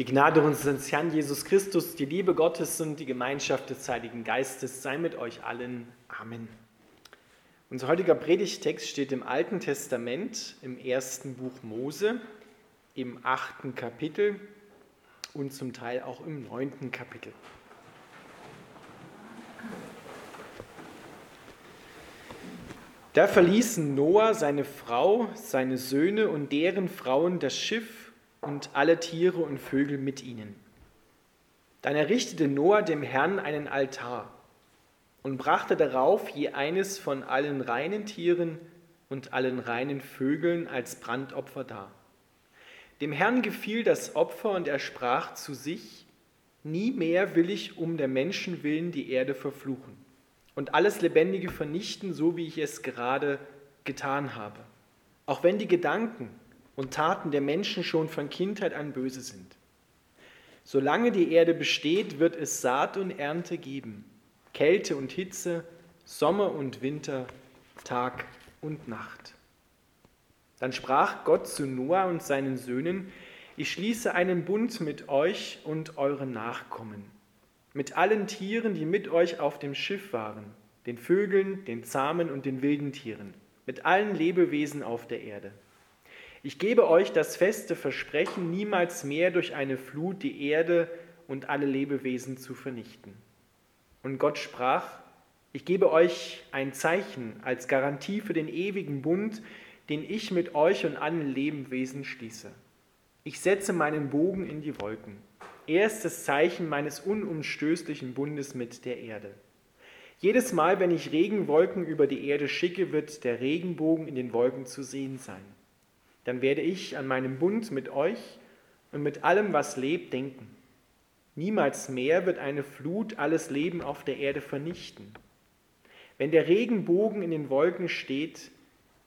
Die Gnade unseres Herrn Jesus Christus, die Liebe Gottes und die Gemeinschaft des Heiligen Geistes sei mit euch allen. Amen. Unser heutiger Predigtext steht im Alten Testament im ersten Buch Mose, im achten Kapitel und zum Teil auch im neunten Kapitel. Da verließen Noah, seine Frau, seine Söhne und deren Frauen das Schiff und alle Tiere und Vögel mit ihnen. Dann errichtete Noah dem Herrn einen Altar und brachte darauf je eines von allen reinen Tieren und allen reinen Vögeln als Brandopfer dar. Dem Herrn gefiel das Opfer und er sprach zu sich, Nie mehr will ich um der Menschen willen die Erde verfluchen und alles Lebendige vernichten, so wie ich es gerade getan habe. Auch wenn die Gedanken und Taten der Menschen schon von Kindheit an böse sind. Solange die Erde besteht, wird es Saat und Ernte geben, Kälte und Hitze, Sommer und Winter, Tag und Nacht. Dann sprach Gott zu Noah und seinen Söhnen, ich schließe einen Bund mit euch und euren Nachkommen, mit allen Tieren, die mit euch auf dem Schiff waren, den Vögeln, den zahmen und den wilden Tieren, mit allen Lebewesen auf der Erde. Ich gebe euch das feste Versprechen, niemals mehr durch eine Flut die Erde und alle Lebewesen zu vernichten. Und Gott sprach, ich gebe euch ein Zeichen als Garantie für den ewigen Bund, den ich mit euch und allen Lebewesen schließe. Ich setze meinen Bogen in die Wolken. Erstes Zeichen meines unumstößlichen Bundes mit der Erde. Jedes Mal, wenn ich Regenwolken über die Erde schicke, wird der Regenbogen in den Wolken zu sehen sein dann werde ich an meinen Bund mit euch und mit allem, was lebt, denken. Niemals mehr wird eine Flut alles Leben auf der Erde vernichten. Wenn der Regenbogen in den Wolken steht,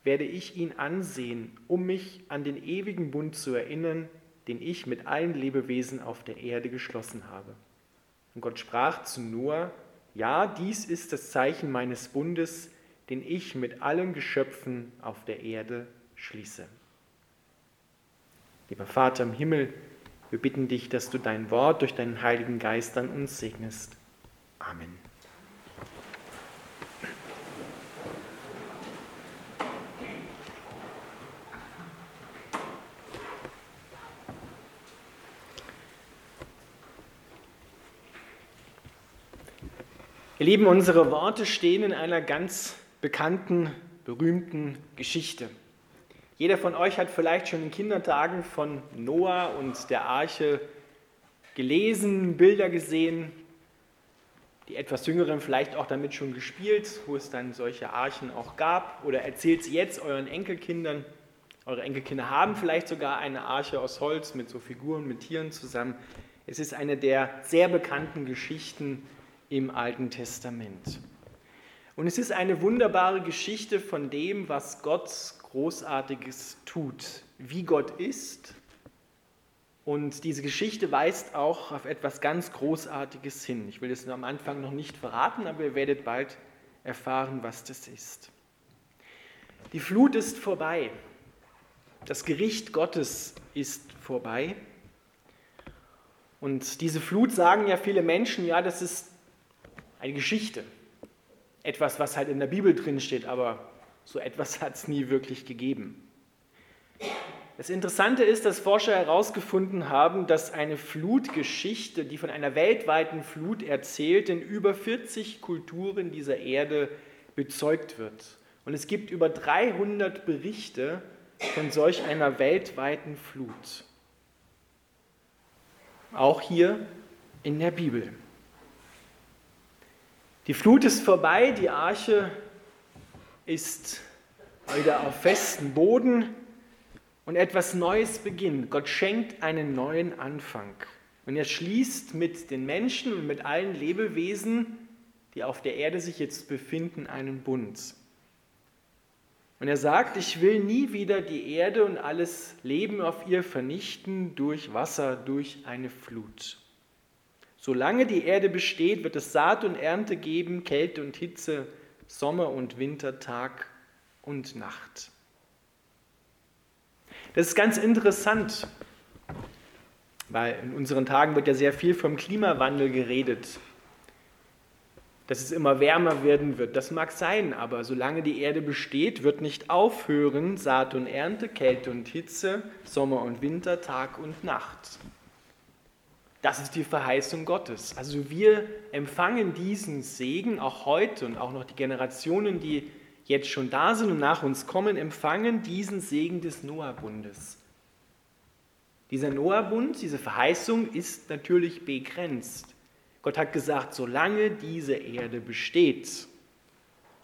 werde ich ihn ansehen, um mich an den ewigen Bund zu erinnern, den ich mit allen Lebewesen auf der Erde geschlossen habe. Und Gott sprach zu Noah, ja, dies ist das Zeichen meines Bundes, den ich mit allen Geschöpfen auf der Erde schließe. Lieber Vater im Himmel, wir bitten dich, dass du dein Wort durch deinen Heiligen Geist an uns segnest. Amen. Ihr Lieben, unsere Worte stehen in einer ganz bekannten, berühmten Geschichte. Jeder von euch hat vielleicht schon in Kindertagen von Noah und der Arche gelesen, Bilder gesehen, die etwas Jüngeren vielleicht auch damit schon gespielt, wo es dann solche Archen auch gab. Oder erzählt sie jetzt euren Enkelkindern. Eure Enkelkinder haben vielleicht sogar eine Arche aus Holz mit so Figuren, mit Tieren zusammen. Es ist eine der sehr bekannten Geschichten im Alten Testament. Und es ist eine wunderbare Geschichte von dem, was Gott Großartiges tut, wie Gott ist. Und diese Geschichte weist auch auf etwas ganz Großartiges hin. Ich will es am Anfang noch nicht verraten, aber ihr werdet bald erfahren, was das ist. Die Flut ist vorbei. Das Gericht Gottes ist vorbei. Und diese Flut sagen ja viele Menschen, ja, das ist eine Geschichte. Etwas, was halt in der Bibel drin steht, aber so etwas hat es nie wirklich gegeben. Das Interessante ist, dass Forscher herausgefunden haben, dass eine Flutgeschichte, die von einer weltweiten Flut erzählt, in über 40 Kulturen dieser Erde bezeugt wird. Und es gibt über 300 Berichte von solch einer weltweiten Flut. Auch hier in der Bibel. Die Flut ist vorbei, die Arche ist wieder auf festem Boden und etwas Neues beginnt. Gott schenkt einen neuen Anfang. Und er schließt mit den Menschen und mit allen Lebewesen, die auf der Erde sich jetzt befinden, einen Bund. Und er sagt, ich will nie wieder die Erde und alles Leben auf ihr vernichten durch Wasser, durch eine Flut. Solange die Erde besteht, wird es Saat und Ernte geben, Kälte und Hitze, Sommer und Winter, Tag und Nacht. Das ist ganz interessant, Weil in unseren Tagen wird ja sehr viel vom Klimawandel geredet dass es immer wärmer werden wird. Das mag sein, aber solange die Erde besteht, wird nicht aufhören Saat und Ernte, Kälte und Hitze, Sommer und Winter, Tag und Nacht. Das ist die Verheißung Gottes. Also wir empfangen diesen Segen auch heute und auch noch die Generationen, die jetzt schon da sind und nach uns kommen, empfangen diesen Segen des Noah-Bundes. Dieser Noah-Bund, diese Verheißung ist natürlich begrenzt. Gott hat gesagt, solange diese Erde besteht.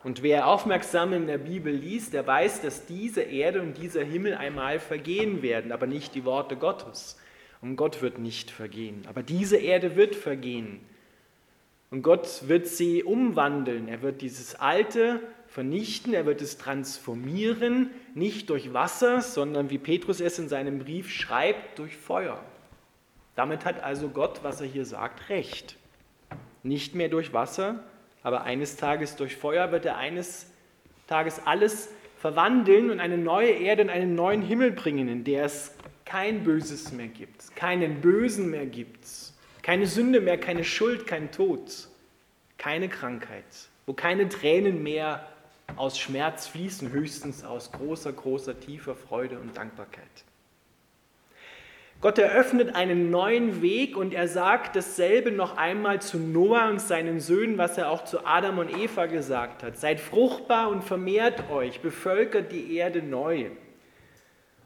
Und wer aufmerksam in der Bibel liest, der weiß, dass diese Erde und dieser Himmel einmal vergehen werden, aber nicht die Worte Gottes. Und Gott wird nicht vergehen, aber diese Erde wird vergehen. Und Gott wird sie umwandeln. Er wird dieses Alte vernichten, er wird es transformieren, nicht durch Wasser, sondern wie Petrus es in seinem Brief schreibt, durch Feuer. Damit hat also Gott, was er hier sagt, recht. Nicht mehr durch Wasser, aber eines Tages durch Feuer wird er eines Tages alles verwandeln und eine neue Erde und einen neuen Himmel bringen, in der es kein Böses mehr gibt, keinen Bösen mehr gibt, keine Sünde mehr, keine Schuld, kein Tod, keine Krankheit, wo keine Tränen mehr aus Schmerz fließen, höchstens aus großer, großer, tiefer Freude und Dankbarkeit. Gott eröffnet einen neuen Weg und er sagt dasselbe noch einmal zu Noah und seinen Söhnen, was er auch zu Adam und Eva gesagt hat. Seid fruchtbar und vermehrt euch, bevölkert die Erde neu.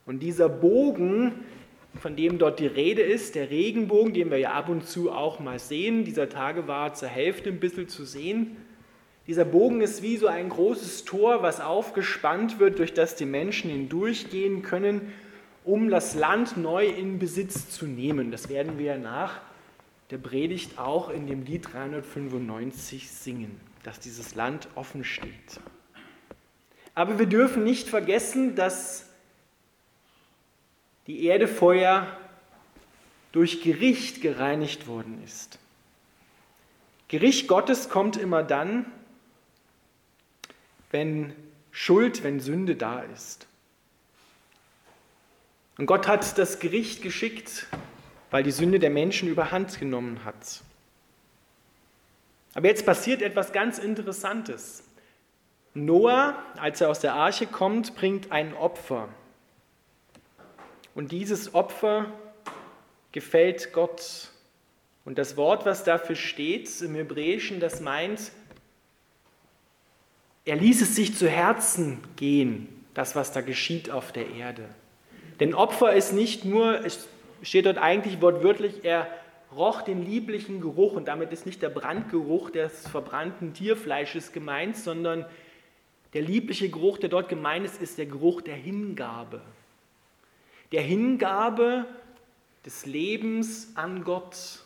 Und dieser Bogen, von dem dort die Rede ist, der Regenbogen, den wir ja ab und zu auch mal sehen, dieser Tage war zur Hälfte ein bisschen zu sehen. Dieser Bogen ist wie so ein großes Tor, was aufgespannt wird, durch das die Menschen hindurchgehen können um das Land neu in Besitz zu nehmen. Das werden wir nach der Predigt auch in dem Lied 395 singen, dass dieses Land offen steht. Aber wir dürfen nicht vergessen, dass die Erde vorher durch Gericht gereinigt worden ist. Gericht Gottes kommt immer dann, wenn Schuld, wenn Sünde da ist. Und Gott hat das Gericht geschickt, weil die Sünde der Menschen überhand genommen hat. Aber jetzt passiert etwas ganz Interessantes. Noah, als er aus der Arche kommt, bringt ein Opfer. Und dieses Opfer gefällt Gott. Und das Wort, was dafür steht im Hebräischen, das meint, er ließ es sich zu Herzen gehen, das, was da geschieht auf der Erde. Denn Opfer ist nicht nur, es steht dort eigentlich wortwörtlich, er roch den lieblichen Geruch und damit ist nicht der Brandgeruch des verbrannten Tierfleisches gemeint, sondern der liebliche Geruch, der dort gemeint ist, ist der Geruch der Hingabe. Der Hingabe des Lebens an Gott.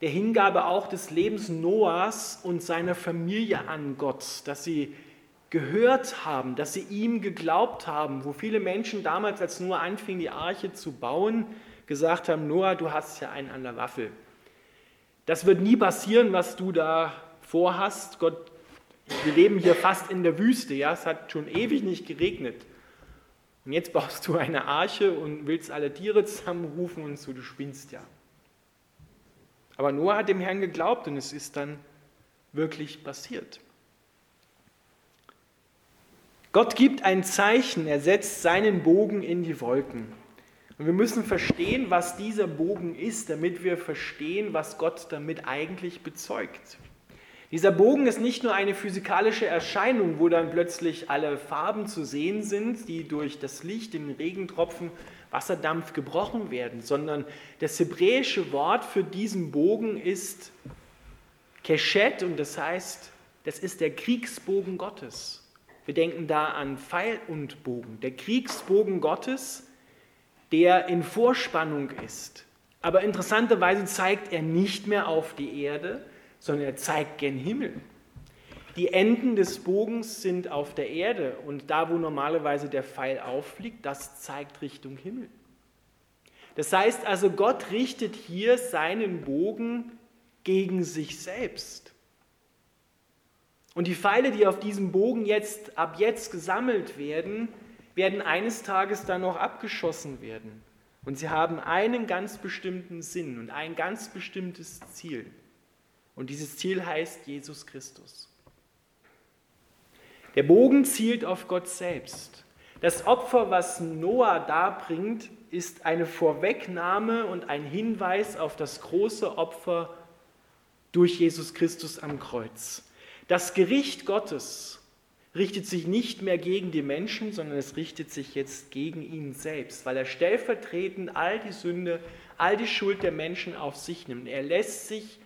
Der Hingabe auch des Lebens Noahs und seiner Familie an Gott, dass sie gehört haben, dass sie ihm geglaubt haben, wo viele Menschen damals, als Noah anfing, die Arche zu bauen, gesagt haben, Noah, du hast ja einen an der Waffel. Das wird nie passieren, was du da vorhast. Gott, wir leben hier fast in der Wüste, ja, es hat schon ewig nicht geregnet. Und jetzt baust du eine Arche und willst alle Tiere zusammenrufen und so, du spinnst ja. Aber Noah hat dem Herrn geglaubt und es ist dann wirklich passiert. Gott gibt ein Zeichen, er setzt seinen Bogen in die Wolken. Und wir müssen verstehen, was dieser Bogen ist, damit wir verstehen, was Gott damit eigentlich bezeugt. Dieser Bogen ist nicht nur eine physikalische Erscheinung, wo dann plötzlich alle Farben zu sehen sind, die durch das Licht, den Regentropfen, Wasserdampf gebrochen werden, sondern das hebräische Wort für diesen Bogen ist Keshet und das heißt, das ist der Kriegsbogen Gottes. Wir denken da an Pfeil und Bogen, der Kriegsbogen Gottes, der in Vorspannung ist. Aber interessanterweise zeigt er nicht mehr auf die Erde, sondern er zeigt gen Himmel. Die Enden des Bogens sind auf der Erde und da, wo normalerweise der Pfeil auffliegt, das zeigt Richtung Himmel. Das heißt also, Gott richtet hier seinen Bogen gegen sich selbst. Und die Pfeile, die auf diesem Bogen jetzt ab jetzt gesammelt werden, werden eines Tages dann noch abgeschossen werden. Und sie haben einen ganz bestimmten Sinn und ein ganz bestimmtes Ziel. Und dieses Ziel heißt Jesus Christus. Der Bogen zielt auf Gott selbst. Das Opfer, was Noah darbringt, ist eine Vorwegnahme und ein Hinweis auf das große Opfer durch Jesus Christus am Kreuz. Das Gericht Gottes richtet sich nicht mehr gegen die Menschen, sondern es richtet sich jetzt gegen ihn selbst, weil er stellvertretend all die Sünde, all die Schuld der Menschen auf sich nimmt. Er lässt sich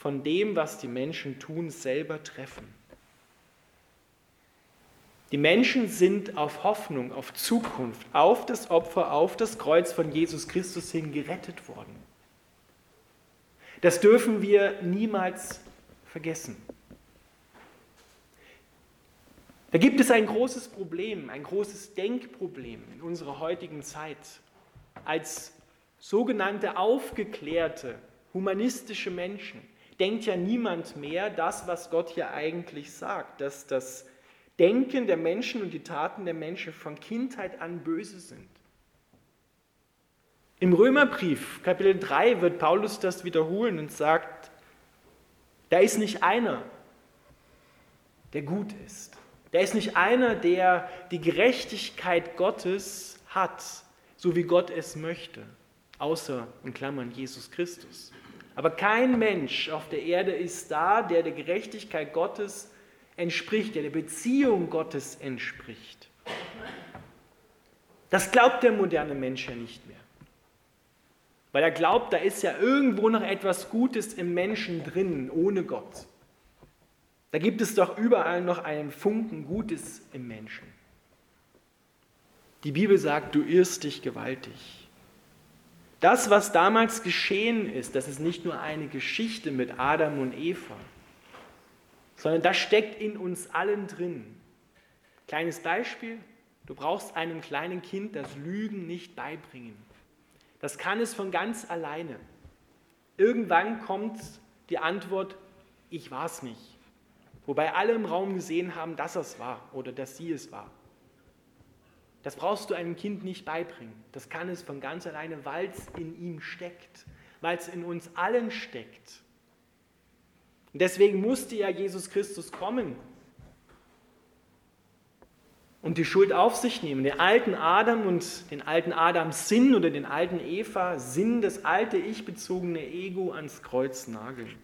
von dem, was die Menschen tun, selber treffen. Die Menschen sind auf Hoffnung, auf Zukunft, auf das Opfer, auf das Kreuz von Jesus Christus hin gerettet worden. Das dürfen wir niemals vergessen. Da gibt es ein großes Problem, ein großes Denkproblem in unserer heutigen Zeit. Als sogenannte aufgeklärte, humanistische Menschen denkt ja niemand mehr das, was Gott hier eigentlich sagt, dass das Denken der Menschen und die Taten der Menschen von Kindheit an böse sind. Im Römerbrief, Kapitel 3, wird Paulus das wiederholen und sagt, da ist nicht einer, der gut ist. Da ist nicht einer, der die Gerechtigkeit Gottes hat, so wie Gott es möchte, außer in Klammern Jesus Christus. Aber kein Mensch auf der Erde ist da, der der Gerechtigkeit Gottes entspricht, der der Beziehung Gottes entspricht. Das glaubt der moderne Mensch ja nicht mehr. Weil er glaubt, da ist ja irgendwo noch etwas Gutes im Menschen drin, ohne Gott. Da gibt es doch überall noch einen Funken Gutes im Menschen. Die Bibel sagt, du irrst dich gewaltig. Das, was damals geschehen ist, das ist nicht nur eine Geschichte mit Adam und Eva, sondern das steckt in uns allen drin. Kleines Beispiel, du brauchst einem kleinen Kind das Lügen nicht beibringen. Das kann es von ganz alleine. Irgendwann kommt die Antwort, ich war es nicht. Wobei alle im Raum gesehen haben, dass es war oder dass sie es war. Das brauchst du einem Kind nicht beibringen. Das kann es von ganz alleine, weil es in ihm steckt, weil es in uns allen steckt. Und deswegen musste ja Jesus Christus kommen und die Schuld auf sich nehmen. Den alten Adam und den alten Adams Sinn oder den alten Eva Sinn, das alte ich-bezogene Ego ans Kreuz nageln.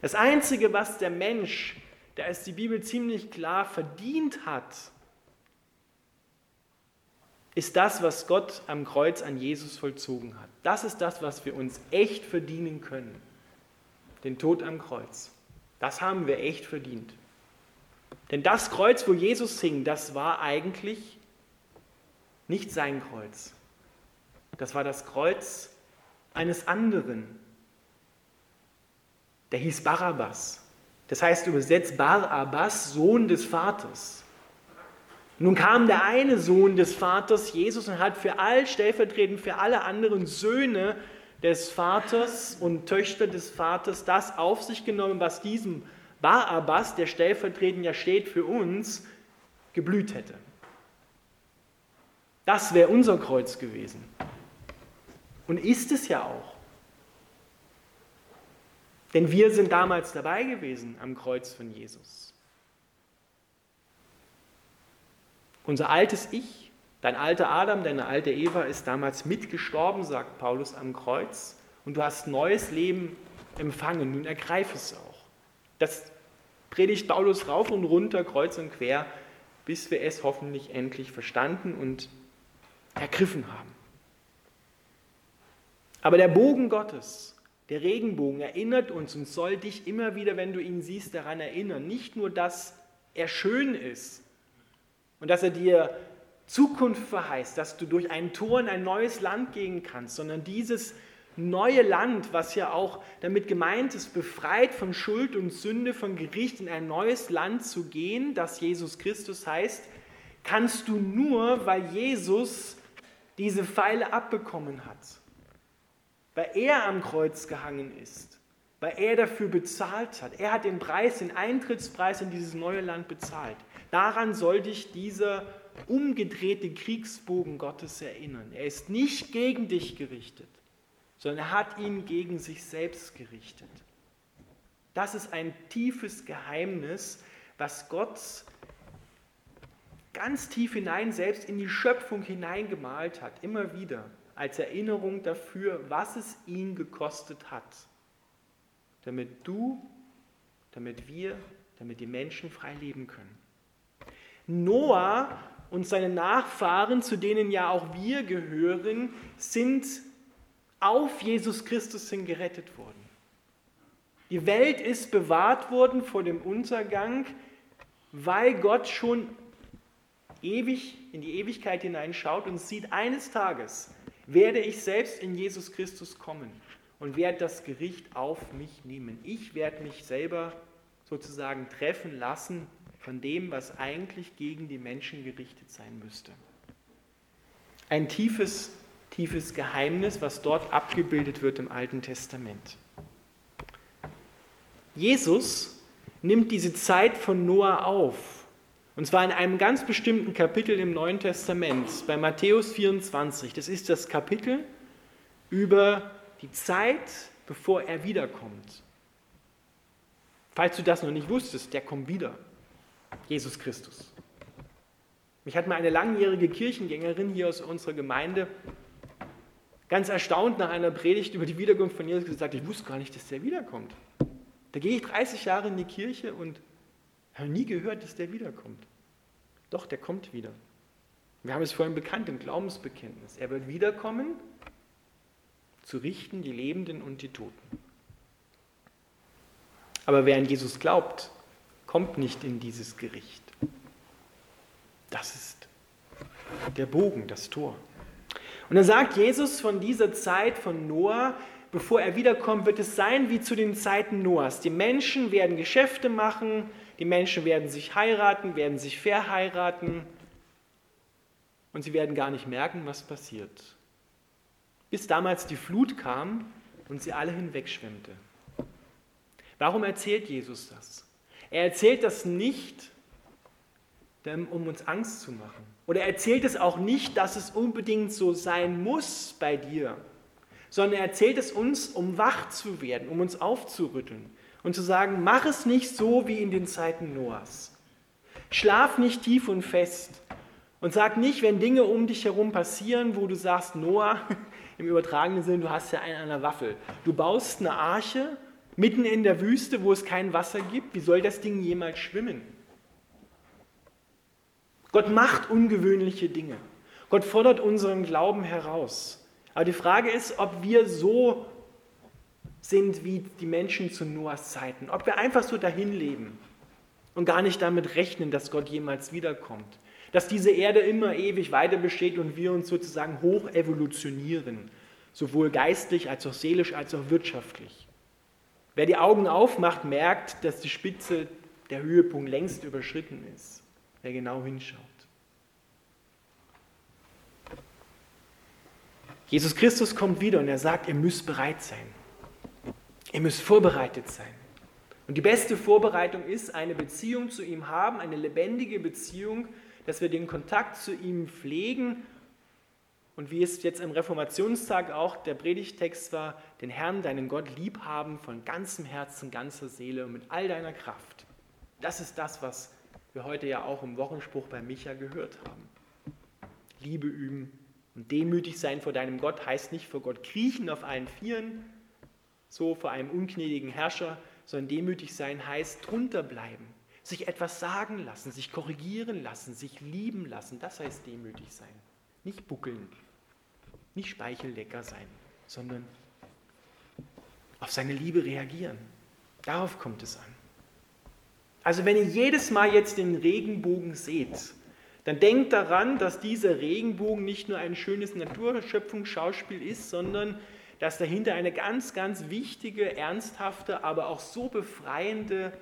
Das Einzige, was der Mensch, da ist die Bibel ziemlich klar, verdient hat, ist das, was Gott am Kreuz an Jesus vollzogen hat. Das ist das, was wir uns echt verdienen können. Den Tod am Kreuz. Das haben wir echt verdient. Denn das Kreuz, wo Jesus hing, das war eigentlich nicht sein Kreuz. Das war das Kreuz eines anderen. Der hieß Barabbas. Das heißt übersetzt Barabbas, Sohn des Vaters. Nun kam der eine Sohn des Vaters, Jesus, und hat für all, stellvertretend für alle anderen Söhne des Vaters und Töchter des Vaters das auf sich genommen, was diesem Barabbas, der stellvertretend ja steht für uns, geblüht hätte. Das wäre unser Kreuz gewesen. Und ist es ja auch. Denn wir sind damals dabei gewesen am Kreuz von Jesus. Unser altes Ich, dein alter Adam, deine alte Eva ist damals mitgestorben, sagt Paulus am Kreuz, und du hast neues Leben empfangen. Nun ergreif es auch. Das predigt Paulus rauf und runter, kreuz und quer, bis wir es hoffentlich endlich verstanden und ergriffen haben. Aber der Bogen Gottes, der Regenbogen, erinnert uns und soll dich immer wieder, wenn du ihn siehst, daran erinnern. Nicht nur, dass er schön ist, und dass er dir Zukunft verheißt, dass du durch ein Tor in ein neues Land gehen kannst, sondern dieses neue Land, was ja auch damit gemeint ist, befreit von Schuld und Sünde, von Gericht in ein neues Land zu gehen, das Jesus Christus heißt, kannst du nur, weil Jesus diese Pfeile abbekommen hat, weil er am Kreuz gehangen ist, weil er dafür bezahlt hat. Er hat den Preis, den Eintrittspreis in dieses neue Land bezahlt. Daran soll dich dieser umgedrehte Kriegsbogen Gottes erinnern. Er ist nicht gegen dich gerichtet, sondern er hat ihn gegen sich selbst gerichtet. Das ist ein tiefes Geheimnis, was Gott ganz tief hinein selbst in die Schöpfung hineingemalt hat, immer wieder, als Erinnerung dafür, was es ihn gekostet hat, damit du, damit wir, damit die Menschen frei leben können. Noah und seine Nachfahren, zu denen ja auch wir gehören, sind auf Jesus Christus hin gerettet worden. Die Welt ist bewahrt worden vor dem Untergang, weil Gott schon ewig in die Ewigkeit hineinschaut und sieht, eines Tages werde ich selbst in Jesus Christus kommen und werde das Gericht auf mich nehmen. Ich werde mich selber sozusagen treffen lassen von dem, was eigentlich gegen die Menschen gerichtet sein müsste. Ein tiefes, tiefes Geheimnis, was dort abgebildet wird im Alten Testament. Jesus nimmt diese Zeit von Noah auf. Und zwar in einem ganz bestimmten Kapitel im Neuen Testament, bei Matthäus 24. Das ist das Kapitel über die Zeit, bevor er wiederkommt. Falls du das noch nicht wusstest, der kommt wieder. Jesus Christus. Mich hat mal eine langjährige Kirchengängerin hier aus unserer Gemeinde ganz erstaunt nach einer Predigt über die Wiederkunft von Jesus gesagt, ich wusste gar nicht, dass der wiederkommt. Da gehe ich 30 Jahre in die Kirche und habe nie gehört, dass der wiederkommt. Doch, der kommt wieder. Wir haben es vorhin bekannt im Glaubensbekenntnis. Er wird wiederkommen, zu richten die Lebenden und die Toten. Aber wer an Jesus glaubt, kommt nicht in dieses Gericht. Das ist der Bogen, das Tor. Und dann sagt Jesus von dieser Zeit von Noah, bevor er wiederkommt, wird es sein wie zu den Zeiten Noahs. Die Menschen werden Geschäfte machen, die Menschen werden sich heiraten, werden sich verheiraten und sie werden gar nicht merken, was passiert. Bis damals die Flut kam und sie alle hinwegschwemmte. Warum erzählt Jesus das? Er erzählt das nicht, um uns Angst zu machen. Oder er erzählt es auch nicht, dass es unbedingt so sein muss bei dir, sondern er erzählt es uns, um wach zu werden, um uns aufzurütteln und zu sagen, mach es nicht so wie in den Zeiten Noahs. Schlaf nicht tief und fest und sag nicht, wenn Dinge um dich herum passieren, wo du sagst, Noah, im übertragenen Sinne, du hast ja einen an der Waffel. Du baust eine Arche mitten in der Wüste, wo es kein Wasser gibt. Wie soll das Ding jemals schwimmen? Gott macht ungewöhnliche Dinge. Gott fordert unseren Glauben heraus. Aber die Frage ist, ob wir so sind wie die Menschen zu Noahs Zeiten. Ob wir einfach so dahin leben und gar nicht damit rechnen, dass Gott jemals wiederkommt. Dass diese Erde immer ewig weiter besteht und wir uns sozusagen hoch evolutionieren. Sowohl geistlich als auch seelisch als auch wirtschaftlich. Wer die Augen aufmacht, merkt, dass die Spitze, der Höhepunkt längst überschritten ist. Wer genau hinschaut. Jesus Christus kommt wieder und er sagt, ihr müsst bereit sein. Ihr müsst vorbereitet sein. Und die beste Vorbereitung ist, eine Beziehung zu ihm haben, eine lebendige Beziehung, dass wir den Kontakt zu ihm pflegen. Und wie es jetzt im Reformationstag auch der Predigtext war, den Herrn, deinen Gott, lieb haben von ganzem Herzen, ganzer Seele und mit all deiner Kraft. Das ist das, was wir heute ja auch im Wochenspruch bei Micha gehört haben. Liebe üben, und demütig sein vor deinem Gott heißt nicht vor Gott kriechen auf allen Vieren, so vor einem ungnädigen Herrscher, sondern demütig sein heißt drunter bleiben, sich etwas sagen lassen, sich korrigieren lassen, sich lieben lassen. Das heißt demütig sein. Nicht buckeln, nicht speichellecker sein, sondern auf seine Liebe reagieren. Darauf kommt es an. Also wenn ihr jedes Mal jetzt den Regenbogen seht, dann denkt daran, dass dieser Regenbogen nicht nur ein schönes Naturschöpfungsschauspiel ist, sondern dass dahinter eine ganz, ganz wichtige, ernsthafte, aber auch so befreiende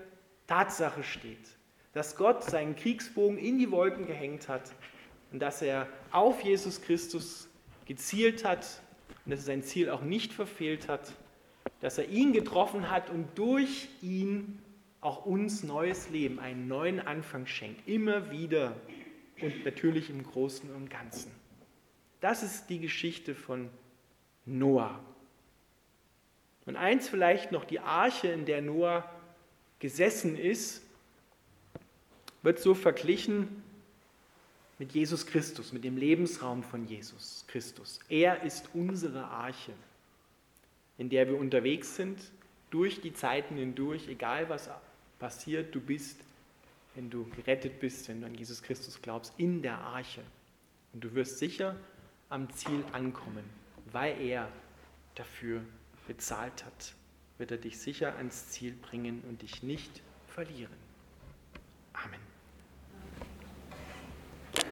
Tatsache steht. Dass Gott seinen Kriegsbogen in die Wolken gehängt hat und dass er auf Jesus Christus gezielt hat und dass er sein Ziel auch nicht verfehlt hat, dass er ihn getroffen hat und durch ihn auch uns neues Leben, einen neuen Anfang schenkt. Immer wieder und natürlich im Großen und Ganzen. Das ist die Geschichte von Noah. Und eins vielleicht noch, die Arche, in der Noah gesessen ist, wird so verglichen mit Jesus Christus, mit dem Lebensraum von Jesus Christus. Er ist unsere Arche, in der wir unterwegs sind, durch die Zeiten hindurch, egal was passiert, du bist, wenn du gerettet bist, wenn du an Jesus Christus glaubst, in der Arche. Und du wirst sicher am Ziel ankommen, weil er dafür bezahlt hat, wird er dich sicher ans Ziel bringen und dich nicht verlieren. Amen.